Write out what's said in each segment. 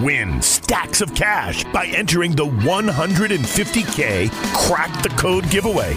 Win stacks of cash by entering the 150K Crack the Code giveaway.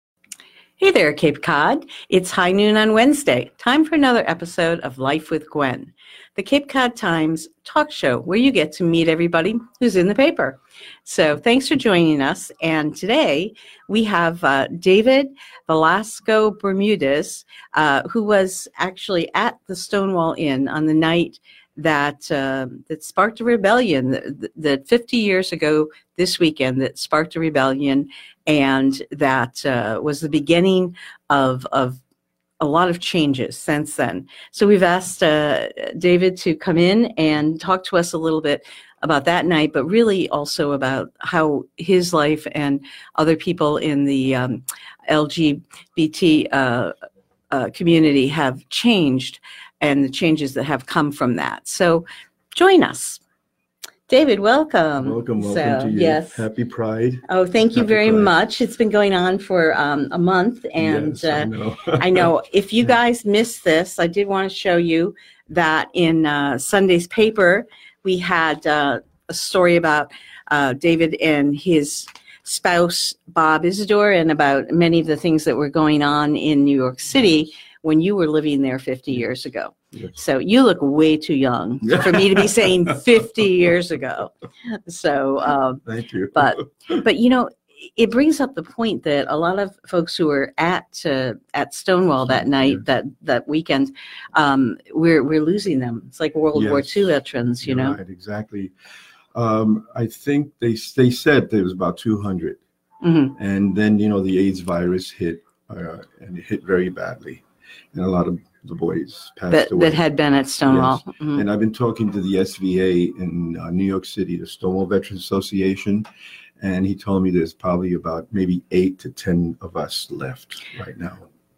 Hey there, Cape Cod. It's high noon on Wednesday. Time for another episode of Life with Gwenn, the Cape Cod Times talk show where you get to meet everybody who's in the paper. So thanks for joining us. And today we have uh, David Velasco Bermudez, uh, who was actually at the Stonewall Inn on the night that uh, that sparked a rebellion. That, that 50 years ago this weekend, that sparked a rebellion, and that uh, was the beginning of of a lot of changes since then. So we've asked uh, David to come in and talk to us a little bit about that night, but really also about how his life and other people in the um, LGBT uh, uh, community have changed and the changes that have come from that. So join us. David, welcome. Welcome, welcome So, to you. yes. Happy Pride. Oh, thank you Happy very Pride. much. It's been going on for um, a month, and Yes, I uh, know. I know if you guys missed this, I did want to show you that in uh, Sunday's paper, we had uh, a story about uh, David and his spouse, Bob Isadore, and about many of the things that were going on in New York City when you were living there 50 years ago. Yes. So you look way too young for me to be saying 50 years ago. So, um, Thank you. but but you know it brings up the point that a lot of folks who were at uh, at Stonewall that night Yeah. that that weekend um, we're we're losing them it's like World War II veterans you You're know right, exactly. Um, I think they they said there was about 200, Mhm. and then you know the AIDS virus hit, uh, and it hit very badly, and a lot of the boys passed that away. that had been at Stonewall Mhm. And I've been talking to the SVA in uh, New York City, the Stonewall Veterans Association, and he told me there's probably about maybe eight to ten of us left right now.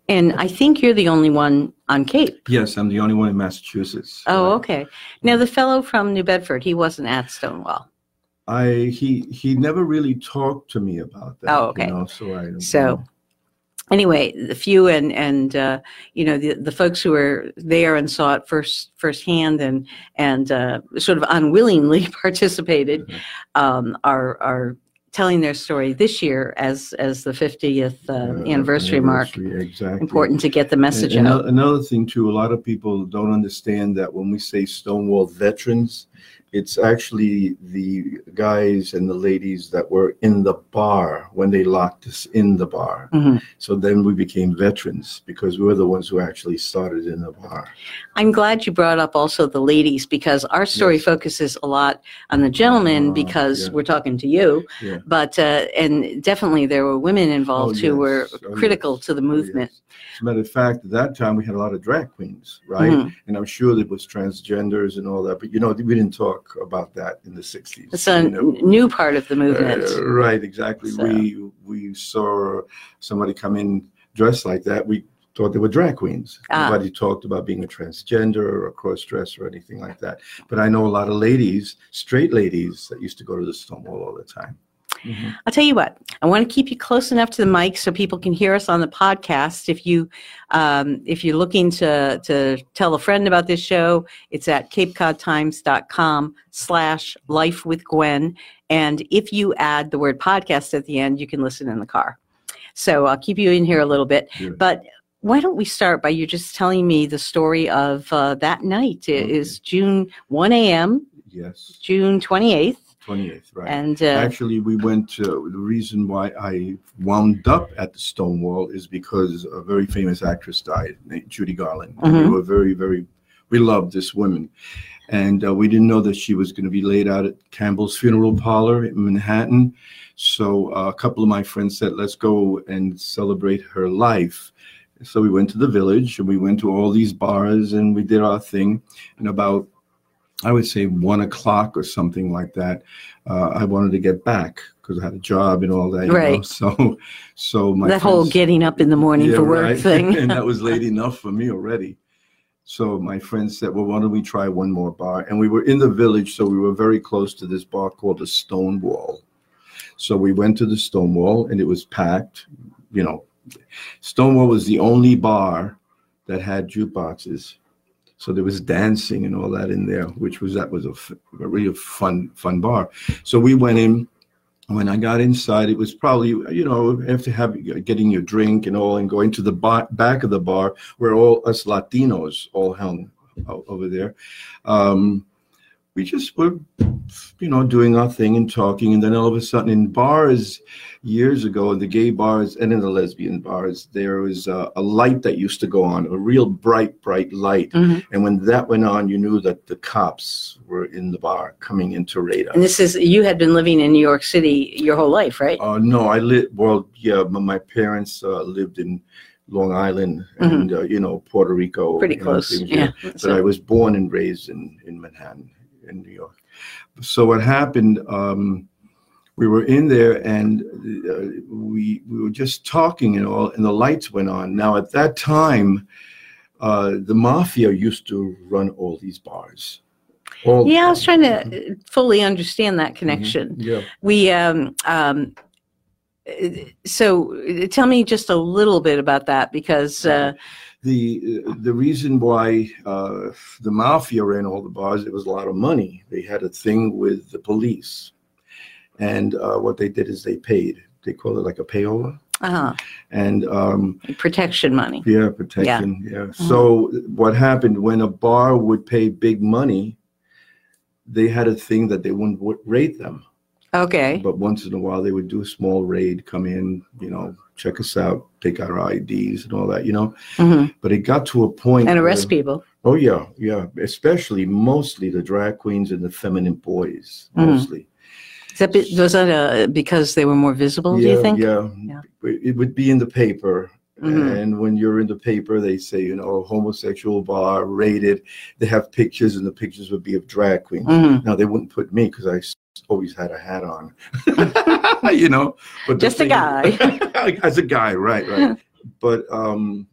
and I think you're the only one on Cape Yes, I'm the only one in Massachusetts. oh okay now the fellow from New Bedford he wasn't at Stonewall I he he never really talked to me about that. Oh, okay. You know, so I So, know. Anyway, the few and and uh, you know the the folks who were there and saw it first firsthand and and uh, sort of unwillingly participated Mhm. um, are are telling their story this year as as the 50th uh, Uh, anniversary mark. anniversary, Exactly. Important to get the message And out. Another thing too, a lot of people don't understand that when we say Stonewall veterans, it's actually the guys and the ladies that were in the bar when they locked us in the bar. Mhm. So then we became veterans because we were the ones who actually started in the bar. I'm glad you brought up also the ladies because our story Yes. focuses a lot on the gentlemen Uh, because yeah. we're talking to you. Yeah. But uh, and definitely there were women involved who yes. were Oh, yes. critical to the Oh, movement. yes. As a matter of fact, at that time we had a lot of drag queens, right? Mhm. And I'm sure there was transgenders and all that, but you know, we didn't talk about that in the 60s. It's a you know? new part of the movement. Uh, right, exactly. So- We we saw somebody come in dressed like that. We thought they were drag queens. Ah. Nobody talked about being a transgender or a cross dresser or anything like that. But I know a lot of ladies, straight ladies, that used to go to the Stonewall all the time. Mhm. I'll tell you what, I want to keep you close enough to the mic so people can hear us on the podcast. If you um, if you're looking to to tell a friend about this show, it's at capecodtimes.com slash life with Gwenn. And if you add the word podcast at the end, you can listen in the car. So I'll keep you in here a little bit. But why don't we start by you just telling me the story of uh, that night? It Okay. is June 1 a.m., Yes, June 28th. 28th, right. And uh, Actually, we went to the reason why I wound up at the Stonewall is because a very famous actress died, named Judy Garland. And Mhm. we were very, very, we loved this woman. And uh, we didn't know that she was going to be laid out at Campbell's Funeral Parlor in Manhattan. So uh, a couple of my friends said, let's go and celebrate her life. So we went to the village and we went to all these bars and we did our thing. And about I would say one o'clock or something like that. Uh, I wanted to get back because I had a job and all that. you know. Right. So, so my that whole getting up in the morning Yeah, for work right. thing. and that was late enough for me already. So my friend said, "Well, why don't we try one more bar?" And we were in the village, so we were very close to this bar called the Stonewall. So we went to the Stonewall, and it was packed. You know, Stonewall was the only bar that had jukeboxes. So there was dancing and all that in there, which was that was a, really fun fun bar. So we went in. When I got inside, it was probably you know after having getting your drink and all, and going to the bar, back of the bar where all us Latinos all hung over there. Um, we just were, you know, doing our thing and talking, and then all of a sudden, in bars years ago, in the gay bars and in the lesbian bars, there was a, a light that used to go on, a real bright, bright light, Mhm. and when that went on, you knew that the cops were in the bar coming in to raid us. And this is you had been living in New York City your whole life, right? Uh, no, I lived. Well, yeah, my, my parents uh, lived in Long Island and uh, you know Puerto Rico. Mm-hmm. Pretty close. things, Yeah. But I was born and raised in in Manhattan, in New York. So what happened? Um, we were in there and uh, we we were just talking and all, and the lights went on. Now at that time, uh, the mafia used to run all these bars. All yeah, I was trying to uh, fully understand that connection. Yeah. We um um so tell me just a little bit about that because uh the the reason why uh, the mafia ran all the bars, it was a lot of money. They had a thing with the police, and uh, what they did is they paid. They call it like a payola, uh and um, protection money. yeah, protection. Yeah. Mm-hmm. So what happened when a bar would pay big money? They had a thing that they wouldn't rate them, Okay. but once in a while they would do a small raid, come in, you know, check us out, take our IDs and all that, you know. hmm But it got to a point And where- arrest people. Oh yeah, yeah. Especially mostly the drag queens and the feminine boys, Mhm. mostly. Is that be- was that uh, because they were more visible? yeah, do you think? yeah. Yeah. It would be in the paper, Mhm. and when you're in the paper, they say you know homosexual bar rated. They have pictures, and the pictures would be of drag queens. Mhm. Now they wouldn't put me because I always had a hat on, you know. But the Just a guy. as a guy, right, right. but um,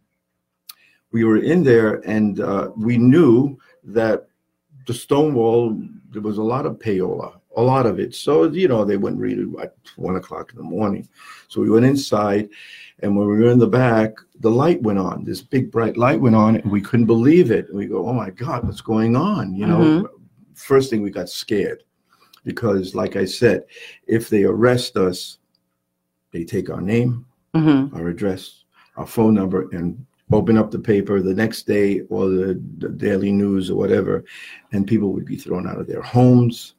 we were in there, and uh, we knew that the Stonewall there was a lot of payola, a lot of it. So you know they wouldn't read it at one o'clock in the morning. So we went inside, and when we were in the back, the light went on. This big bright light went on, and we couldn't believe it. And we go, "Oh my God, what's going on?" You know. First thing we got scared because, like I said, if they arrest us, they take our name, hmm our address, our phone number, and open up the paper the next day or the, the daily news or whatever, and people would be thrown out of their homes,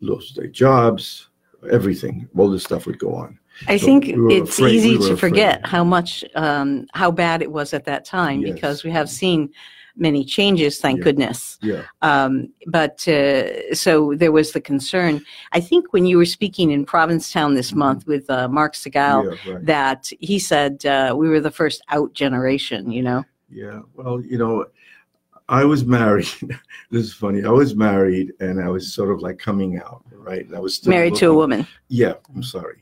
lose their jobs, everything. All this stuff would go on. I So think we it's afraid- easy we to forget how much, um, how bad it was at that time Yes. because we have seen many changes, thank Yeah. goodness. Yeah. Um, but uh, so there was the concern. I think when you were speaking in Provincetown this month with uh, Mark Segal, Mm-hmm. yeah, right. that he said uh, we were the first out generation, you know? Yeah. Well, you know, I was married. this is funny. I was married and I was sort of like coming out, right? And I was still Married to a woman. Yeah. I'm sorry.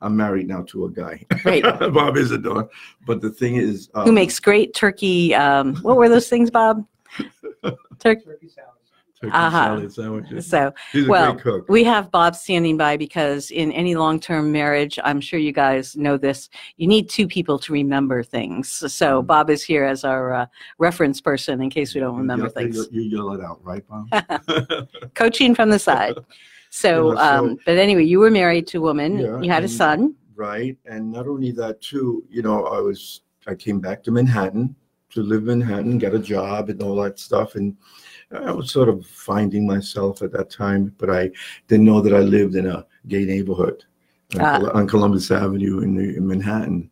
I'm married now to a guy. Right. Bob Isadore. But the thing is, um, Who makes great turkey? Um, what were those things, Bob? Turkey. turkey Uh-huh. salad sandwiches. So He's a well, great cook. we have Bob standing by because in any long-term marriage, I'm sure you guys know this, you need two people to remember things. So Bob is here as our uh, reference person in case we don't You remember yell- things. You, you yell it out, right, Bob? Coaching from the side. So, so- um, but anyway, you were married to a woman. Yeah, you had a son. right. And not only that, too, you know, I was, I came back to Manhattan to live in Manhattan, get a job and all that stuff. And I was sort of finding myself at that time, but I didn't know that I lived in a gay neighborhood on, Ah. On Columbus Avenue in, the, in Manhattan.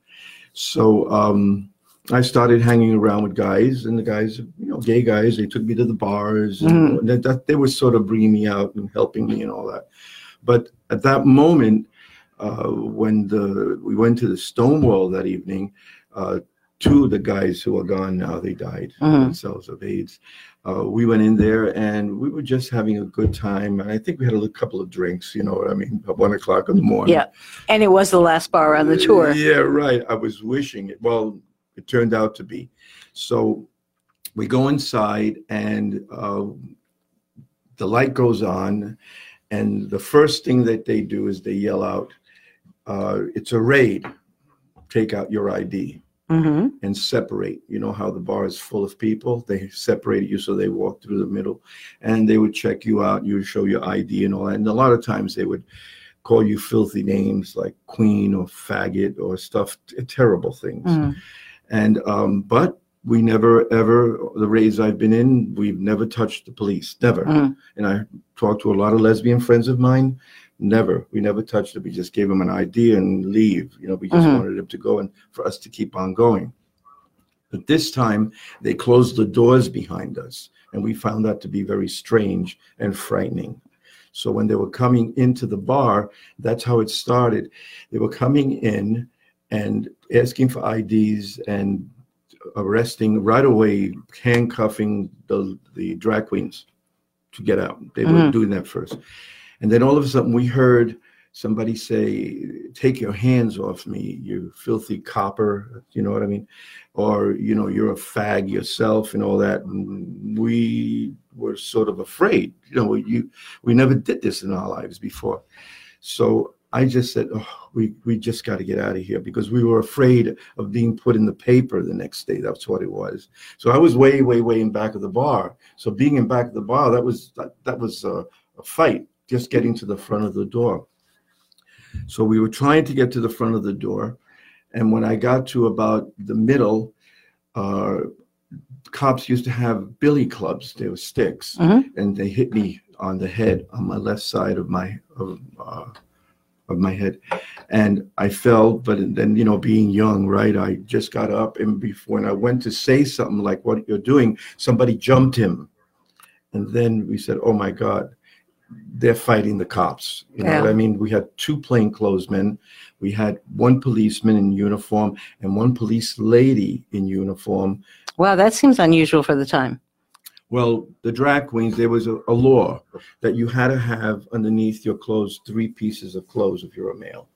So um, I started hanging around with guys, and the guys, you know, gay guys, they took me to the bars, and that, that, they were sort of bringing me out and helping me and all that. But at that moment, uh, when the we went to the Stonewall that evening, uh, two of the guys who are gone now, they died Mhm. themselves of AIDS. Uh, we went in there and we were just having a good time. And I think we had a little couple of drinks, you know what I mean, at one o'clock in the morning. Yeah. And it was the last bar on the tour. Yeah, right. I was wishing it. Well, it turned out to be. So we go inside and uh, the light goes on. And the first thing that they do is they yell out, uh, it's a raid. Take out your ID hmm and separate. You know how the bar is full of people? They separated you so they walk through the middle and they would check you out. You would show your ID and all that. And a lot of times they would call you filthy names like queen or faggot or stuff, terrible things. hmm And, um, but we never ever, the raids I've been in, we've never touched the police, never. Mhm. And I talked to a lot of lesbian friends of mine. Never. We never touched them. We just gave them an idea and leave. You know, we just Mhm. wanted them to go and for us to keep on going. But this time they closed the doors behind us. And we found that to be very strange and frightening. So when they were coming into the bar, that's how it started. They were coming in and asking for IDs and arresting right away, handcuffing the, the drag queens to get out. They were Mhm. doing that first. And then all of a sudden we heard somebody say, Take your hands off me, you filthy copper. You know what I mean? Or, you know, you're a fag yourself and all that. And we were sort of afraid. You know, you we never did this in our lives before. So I just said, oh, we, we just got to get out of here because we were afraid of being put in the paper the next day. That's what it was. So I was way, way, way in back of the bar. So being in back of the bar, that was that, that was a, a fight, just getting to the front of the door. So we were trying to get to the front of the door, and when I got to about the middle, uh, cops used to have billy clubs. They were sticks, Mhm. and they hit me on the head on my left side of my of uh, of my head, and I fell. But then, you know, being young, right? I just got up, and before and I went to say something like "What you're doing," somebody jumped him, and then we said, "Oh my God." They're fighting the cops. You know what I mean? We had two plainclothesmen. We had one policeman in uniform and one police lady in uniform Wow, that seems unusual for the time. Well, the drag queens, there was a, a law that you had to have underneath your clothes three pieces of clothes if you're a male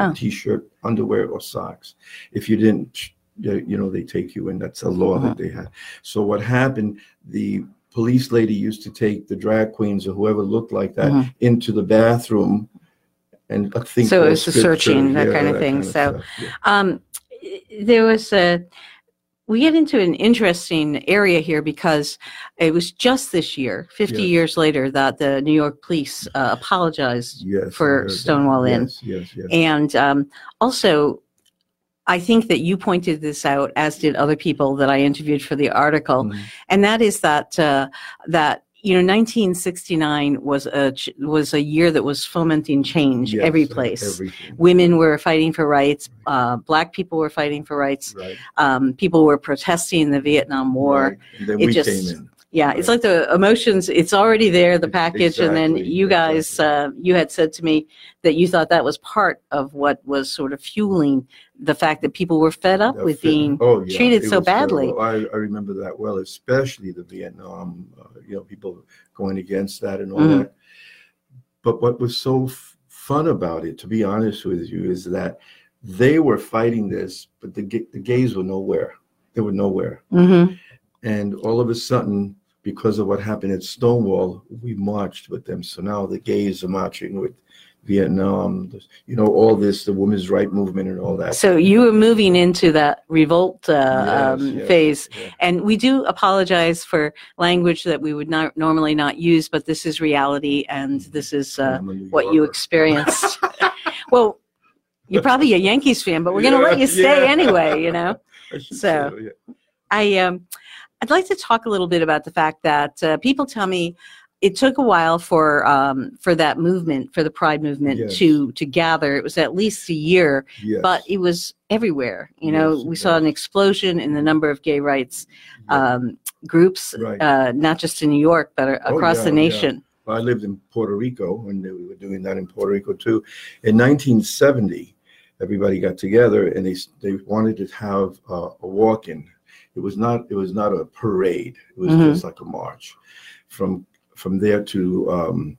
Oh. t-shirt, underwear, or socks. If you didn't, you know, they take you in. That's a law Uh-huh. that they had. So what happened? The police lady used to take the drag queens or whoever looked like that Mhm. into the bathroom. And I think So it was the searching, search, that kind of that thing. So- stuff, yeah. Um, there was a. We get into an interesting area here because it was just this year, 50 Yes. years later, that the New York police uh, apologized. Yes, for that. Stonewall Inn. Yes, yes, yes. And um, also, I think that you pointed this out, as did other people that I interviewed for the article, Mhm. and that is that uh, that you know 1969 was a ch- was a year that was fomenting change Yes, every place. Everything. Women were fighting for rights. Uh, black people were fighting for rights. Right. Um, people were protesting the Vietnam War. Right. It just-. Yeah, it's like the emotions. It's already there, the package, and then Exactly, you guys, exactly. uh, you had said to me that you thought that was part of what was sort of fueling the fact that people were fed up with fit- being. oh, yeah, treated so badly. terrible. I, I remember that well, especially the Vietnam, uh, you know, people going against that and all Mhm. that. But what was so f- fun about it, to be honest with you, is that they were fighting this, but the the gays were nowhere. They were nowhere, hmm and all of a sudden, because of what happened at Stonewall, we marched with them. So now the gays are marching with Vietnam. You know, all this, the women's right movement, and all that. So you were moving into that revolt uh, Yes, um, yes, phase, yeah. and we do apologize for language that we would not normally not use, but this is reality, and this is uh, I'm a New what you experienced. well, you're probably a Yankees fan, but we're going to let you stay yeah. anyway. You know. I So- yeah. I um, I'd like to talk a little bit about the fact that uh, people tell me it took a while for um, for that movement, for the Pride movement, Yes. to to gather. It was at least a year, Yes. but it was everywhere. You know, Yes, we saw an explosion in the number of gay rights um, groups, Right. uh, not just in New York, but Oh, across yeah, the yeah. nation. I lived in Puerto Rico when we were doing that in Puerto Rico too. In 1970, everybody got together and they they wanted to have uh, a walk-in. It was not it was not a parade. It was Mhm. just like a march from from there to um,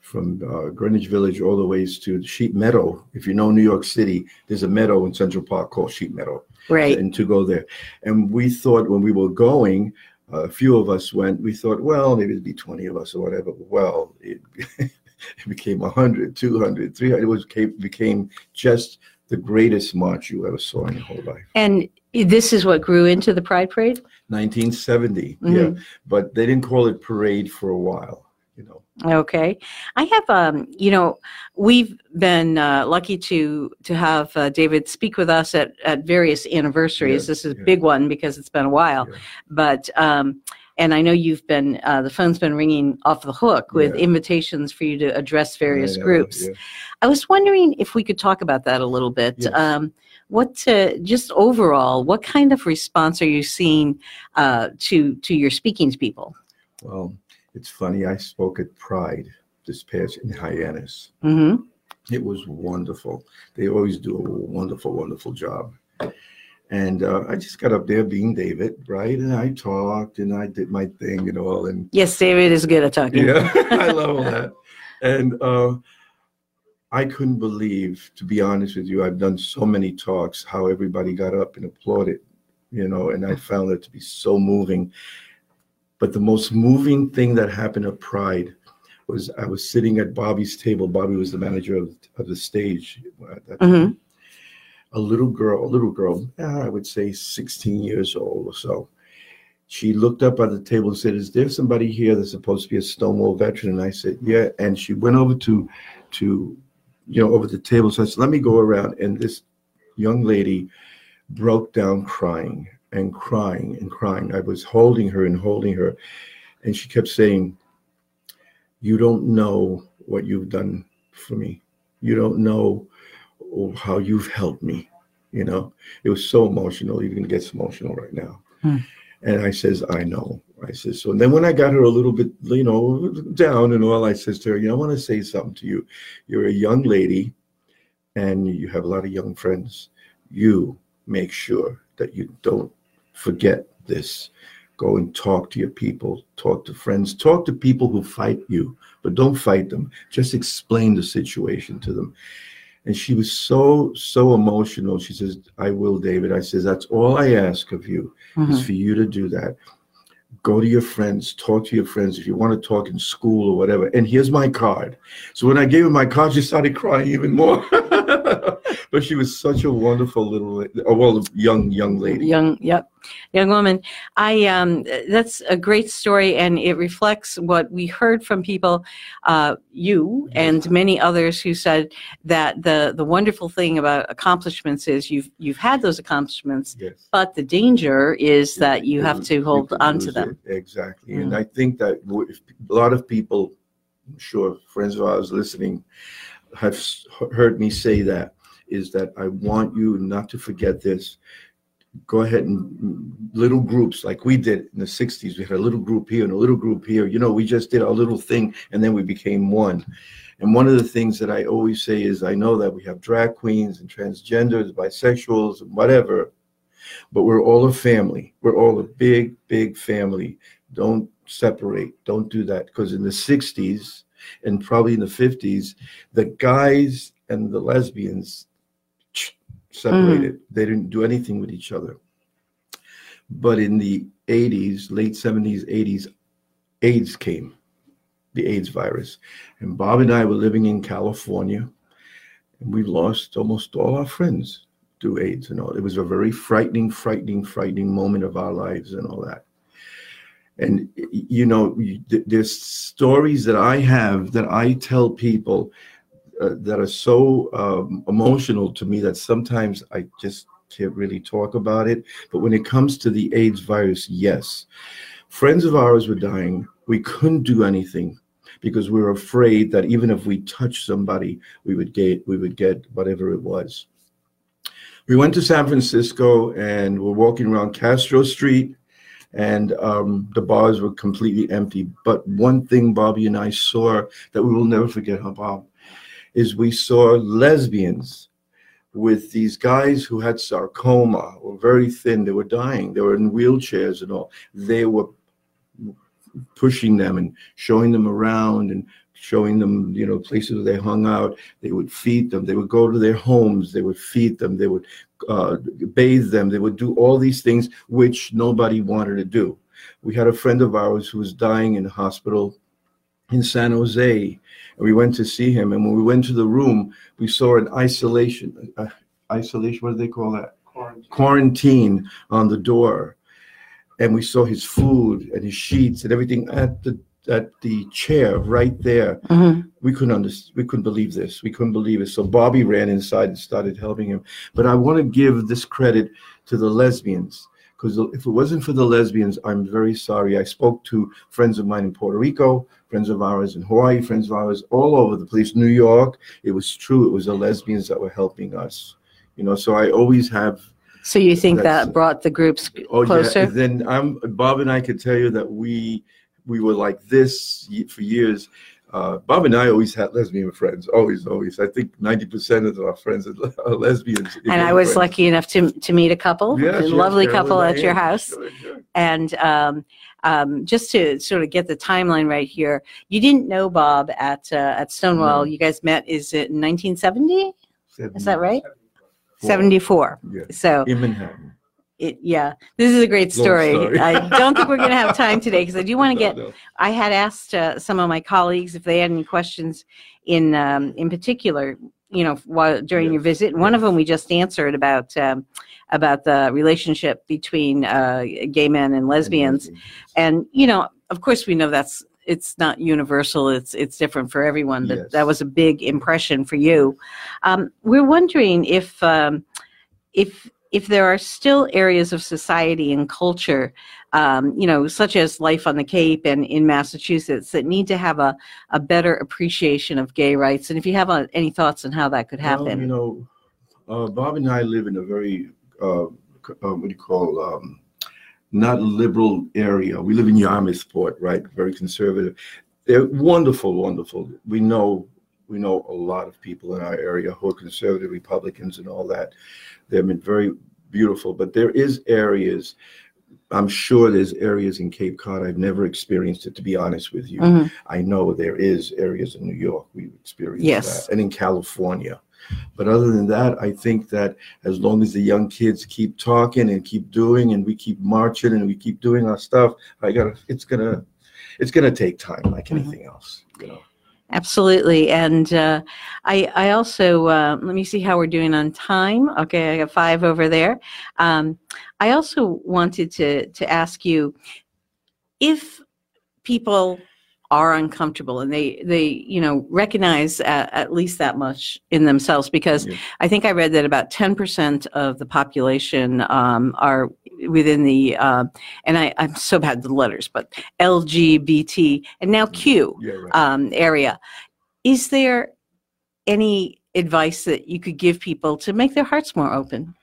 from uh, Greenwich Village all the ways to Sheep Meadow. If you know New York City, there's a meadow in Central Park called Sheep Meadow Right. and to go there. And we thought when we were going, uh, a few of us went, we thought, well, maybe it'd be 20 of us or whatever. Well, it, it became 100, 200, 300. It was, became just the greatest march you ever saw in your whole life. And this is what grew into the Pride Parade? 1970, yeah. Mhm. But they didn't call it parade for a while, you know. Okay. I have, um, you know, we've been uh, lucky to to have uh, David speak with us at, at various anniversaries. Yes, this is a yes. big one because it's been a while. Yeah. But, um, and I know you've been, uh, the phone's been ringing off the hook with Yeah. invitations for you to address various know, groups. yeah. I was wondering if we could talk about that a little bit. Um, what, uh, just overall, what kind of response are you seeing uh, to to your speaking to people? Well, it's funny. I spoke at Pride this past in Hyannis. hmm It was wonderful. They always do a wonderful, wonderful job. And uh, I just got up there being David, right? And I talked and I did my thing and all. And Yes, David is good at talking. yeah, I love all that. And uh, I couldn't believe, to be honest with you, I've done so many talks, how everybody got up and applauded, you know, and I found it to be so moving. But the most moving thing that happened at Pride was I was sitting at Bobby's table. Bobby was the manager of, of the stage at that time. Mhm. A little girl, a little girl, uh, I would say 16 years old or so. She looked up at the table and said, "Is there somebody here that's supposed to be a Stonewall veteran?" And I said, "Yeah." And she went over to, to, you know, over the table. So I said, "Let me go around." And this young lady broke down crying and crying and crying. I was holding her and holding her, and she kept saying, "You don't know what you've done for me. You don't know how you've helped me." You know, it was so emotional. You Even gets emotional right now. Hmm. And I says, "I know." I says so. And then when I got her a little bit, you know, down and all, I says to her, "You know, I want to say something to you. You're a young lady, and you have a lot of young friends. You make sure that you don't forget this. Go and talk to your people, talk to friends, talk to people who fight you, but don't fight them. Just explain the situation to them. And she was so, so emotional. She says, I will, David. I says, that's all I ask of you is Mhm. for you to do that. Go to your friends, talk to your friends if you want to talk in school or whatever. And here's my card. So when I gave him my card, she started crying even more. but she was such a wonderful little, oh, well, young, young lady. Young, yep, young woman. I um, that's a great story, and it reflects what we heard from people, uh, you and many others who said that the the wonderful thing about accomplishments is you've you've had those accomplishments, Yes. but the danger is that you have to hold on to them. it. Exactly. Mm. And I think that if a lot of people, I'm sure friends of ours listening, have heard me say that is that I want you not to forget this. Go ahead and little groups like we did in the 60s. We had a little group here and a little group here. You know, we just did our little thing and then we became one. And one of the things that I always say is I know that we have drag queens and transgenders, bisexuals, and whatever, but we're all a family. We're all a big, big family. Don't separate. Don't do that. Because in the 60s and probably in the 50s, the guys and the lesbians separated. Mm. They didn't do anything with each other. But in the 80s, late 70s, 80s, AIDS came, the AIDS virus. And Bob and I were living in California, and we lost almost all our friends to AIDS and all. It was a very frightening, frightening, frightening moment of our lives and all that. And you know, there's stories that I have that I tell people uh, that are so um, emotional to me that sometimes I just can't really talk about it. But when it comes to the AIDS virus, yes, friends of ours were dying. We couldn't do anything because we were afraid that even if we touched somebody, we would get we would get whatever it was. We went to San Francisco and we're walking around Castro Street, and um, the bars were completely empty. But one thing Bobby and I saw that we will never forget, huh, Bob, is we saw lesbians with these guys who had sarcoma, were very thin, they were dying, they were in wheelchairs and all. They were pushing them and showing them around and showing them, you know, places where they hung out. They would feed them. They would go to their homes. They would feed them. They would uh, bathe them. They would do all these things which nobody wanted to do. We had a friend of ours who was dying in hospital in San Jose, and we went to see him. And when we went to the room, we saw an isolation, uh, isolation. What do they call that? Quarantine. Quarantine on the door, and we saw his food and his sheets and everything at the at the chair right there. Mhm. We couldn't understand. We couldn't believe this. We couldn't believe it. So Bobby ran inside and started helping him. But I want to give this credit to the lesbians because if it wasn't for the lesbians, I'm very sorry. I spoke to friends of mine in Puerto Rico, friends of ours in Hawaii, friends of ours all over the place, New York. It was true. It was the lesbians that were helping us. You know, so I always have So you think that brought the groups Oh closer? yeah. Then I'm Bob and I could tell you that we we were like this for years. Uh, Bob and I always had lesbian friends. Always, always. I think ninety percent of our friends are lesbians. and I was friends. lucky enough to to meet a couple, a lovely Carol couple at your house. Sure, sure. And um, um, just to sort of get the timeline right here, you didn't know Bob at uh, at Stonewall. No. You guys met is it in 1970? Is that right? Four. 74. Yeah. So In Manhattan. It, yeah, this is a great story. story. I don't think we're going to have time today because I do want to No, get no. I had asked uh, some of my colleagues if they had any questions in um, in particular, you know, while during your visit. One of them we just answered about um, about the relationship between uh, gay men and lesbians, and you know, of course, we know that's it's not universal. It's it's different for everyone. But Yes. that was a big impression for you. Um, we're wondering if um, if if there are still areas of society and culture um, you know, such as life on the Cape and in Massachusetts, that need to have a, a better appreciation of gay rights. And if you have uh, any thoughts on how that could Well, happen. you know, uh, Bob and I live in a very uh, uh, what do you call um, not liberal area. We live in Yarmouthport, right? Very conservative. They're wonderful, wonderful. We know we know a lot of people in our area who are conservative Republicans and all that. They've been very beautiful, but there is areas. I'm sure there's areas in Cape Cod. I've never experienced it, to be honest with you. Mhm. I know there is areas in New York we've experienced Yes. that, and in California. But other than that, I think that as long as the young kids keep talking and keep doing, and we keep marching and we keep doing our stuff, I gotta. It's gonna, it's gonna take time, like Mhm. anything else. You know. Absolutely. And uh, I, I also, uh, let me see how we're doing on time. Okay, I got five over there. Um, I also wanted to, to ask you if people are uncomfortable and they, they you know, recognize at, at least that much in themselves, because Yeah. I think I read that about 10% of the population um, are within the, uh, and I, I'm so bad with the letters, but LGBT and now Q Yeah. Right. um, area. Is there any advice that you could give people to make their hearts more open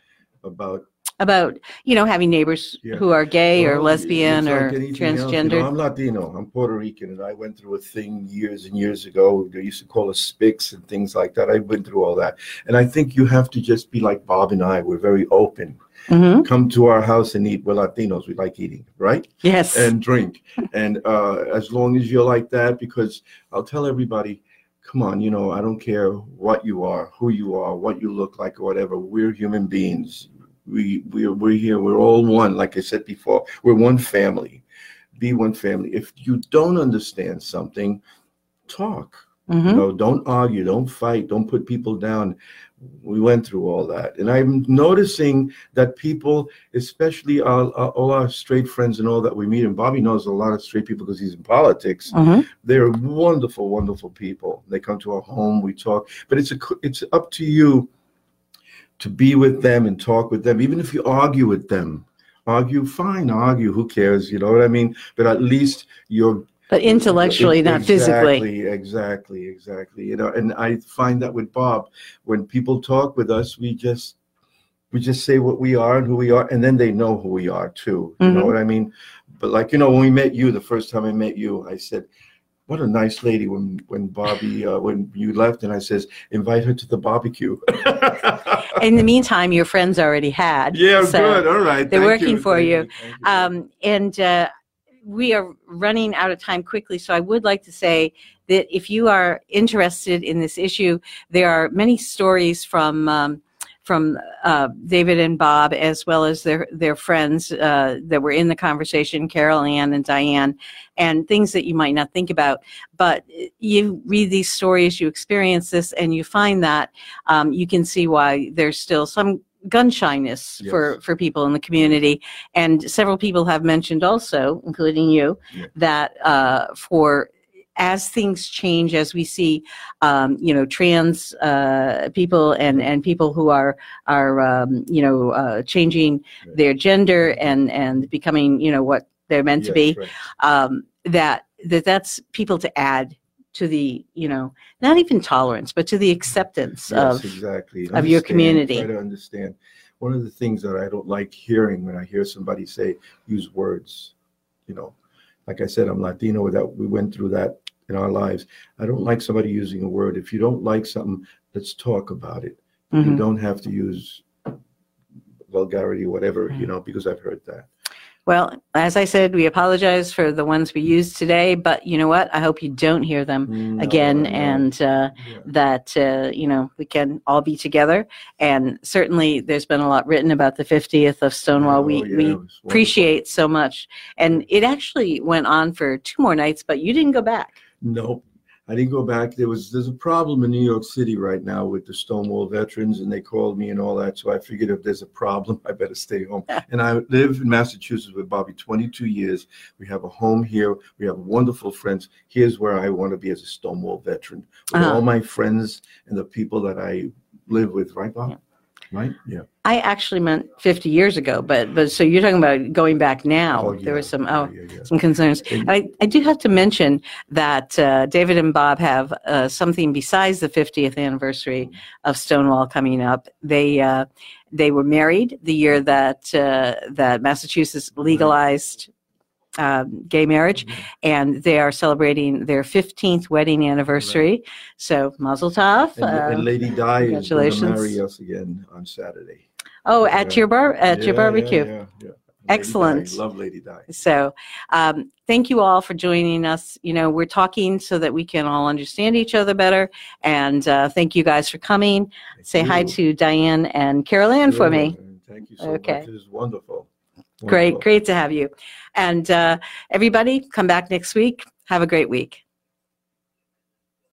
About about, you know, having neighbors Yeah. who are gay or lesbian like or anything you know, transgender? I'm Latino. I'm Puerto Rican, and I went through a thing years and years ago. They used to call us spics and things like that. I went through all that, and I think you have to just be like Bob and I. We're very open. hmm Come to our house and eat. We're Latinos. We like eating, right? Yes. And drink. and uh, as long as you're like that, because I'll tell everybody. Come on, you know, I don't care what you are, who you are, what you look like, or whatever. We're human beings. We we're we're here. We're all one. Like I said before, we're one family. Be one family. If you don't understand something, talk. hmm You know, don't argue, don't fight, don't put people down. We went through all that, and I'm noticing that people, especially our, our, all our straight friends and all that we meet, and Bobby knows a lot of straight people because he's in politics. hmm They're wonderful, wonderful people. They come to our home, we talk, but it's a it's up to you to be with them and talk with them, even if you argue with them. Argue, fine, argue. Who cares? You know what I mean? But at least you're But intellectually, not physically. Exactly, exactly, exactly. You know, and I find that with Bob, when people talk with us, we just we just say what we are and who we are, and then they know who we are too. You know Mhm. what I mean? But like you know, when we met you the first time I met you, I said, what a nice lady when when Bobby uh, when you left and I says invite her to the barbecue. In the meantime, your friends already had. yeah, so- good. All right. they're Thank working for Thank you. You. Um, and uh, we are running out of time quickly, so I would like to say that if you are interested in this issue, there are many stories from um, from uh, David and Bob, as well as their their friends uh, that were in the conversation, Carol Ann and Diane, and things that you might not think about. But you read these stories, you experience this, and you find that um, you can see why there's still some gun shyness for for people in the community and several people have mentioned also including you Yeah. that uh, for as things change as we see um, you know trans uh, people and and people who are are um, you know uh, changing their gender and and becoming you know what they're meant to be right. um, that that that's people to add to the you know not even tolerance but to the acceptance Yes, of exactly. of your Understand, community. Try to understand. One of the things that I don't like hearing when I hear somebody say use words, you know, like I said, I'm Latino. That we went through that in our lives. I don't like somebody using a word. If you don't like something, let's talk about it. You Mhm. don't have to use vulgarity, whatever, you know, because I've heard that. Well, as I said, we apologize for the ones we used today, but you know what? I hope you don't hear them No, again no, and uh, yeah. that, uh, you know, we can all be together. And certainly there's been a lot written about the 50th of Stonewall. Oh, we, yeah, we it was wonderful. appreciate so much. And it actually went on for two more nights, but you didn't go back. Nope. I didn't go back. There was there's a problem in New York City right now with the Stonewall veterans, and they called me and all that. So I figured if there's a problem, I better stay home. and I live in Massachusetts with Bobby 22 years. We have a home here. We have wonderful friends. Here's where I want to be as a Stonewall veteran with Uh-huh. all my friends and the people that I live with. Right, Bob? Right? Yeah. I actually meant 50 years ago, but, but so you're talking about going back now. There yeah. was some, oh, yeah, yeah. some concerns. And- I, I do have to mention that uh, David and Bob have uh, something besides the 50th anniversary of Stonewall coming up. They uh, they were married the year that uh, that Massachusetts legalized um, gay marriage, and they are celebrating their 15th wedding anniversary. So, Mazel Tov! And, and uh, Lady Di is going to congratulations. marry us again on Saturday. oh, at Yeah. your bar at your barbecue. Yeah, yeah, yeah. Lady Excellent. Di. Love Lady Di. So, um, thank you all for joining us. You know, we're talking so that we can all understand each other better. And uh, thank you guys for coming. Thank Say hi to Diane and Carol Ann for me. Thank you so Okay. much. It is wonderful. Great, great to have you. And uh, everybody, come back next week. Have a great week.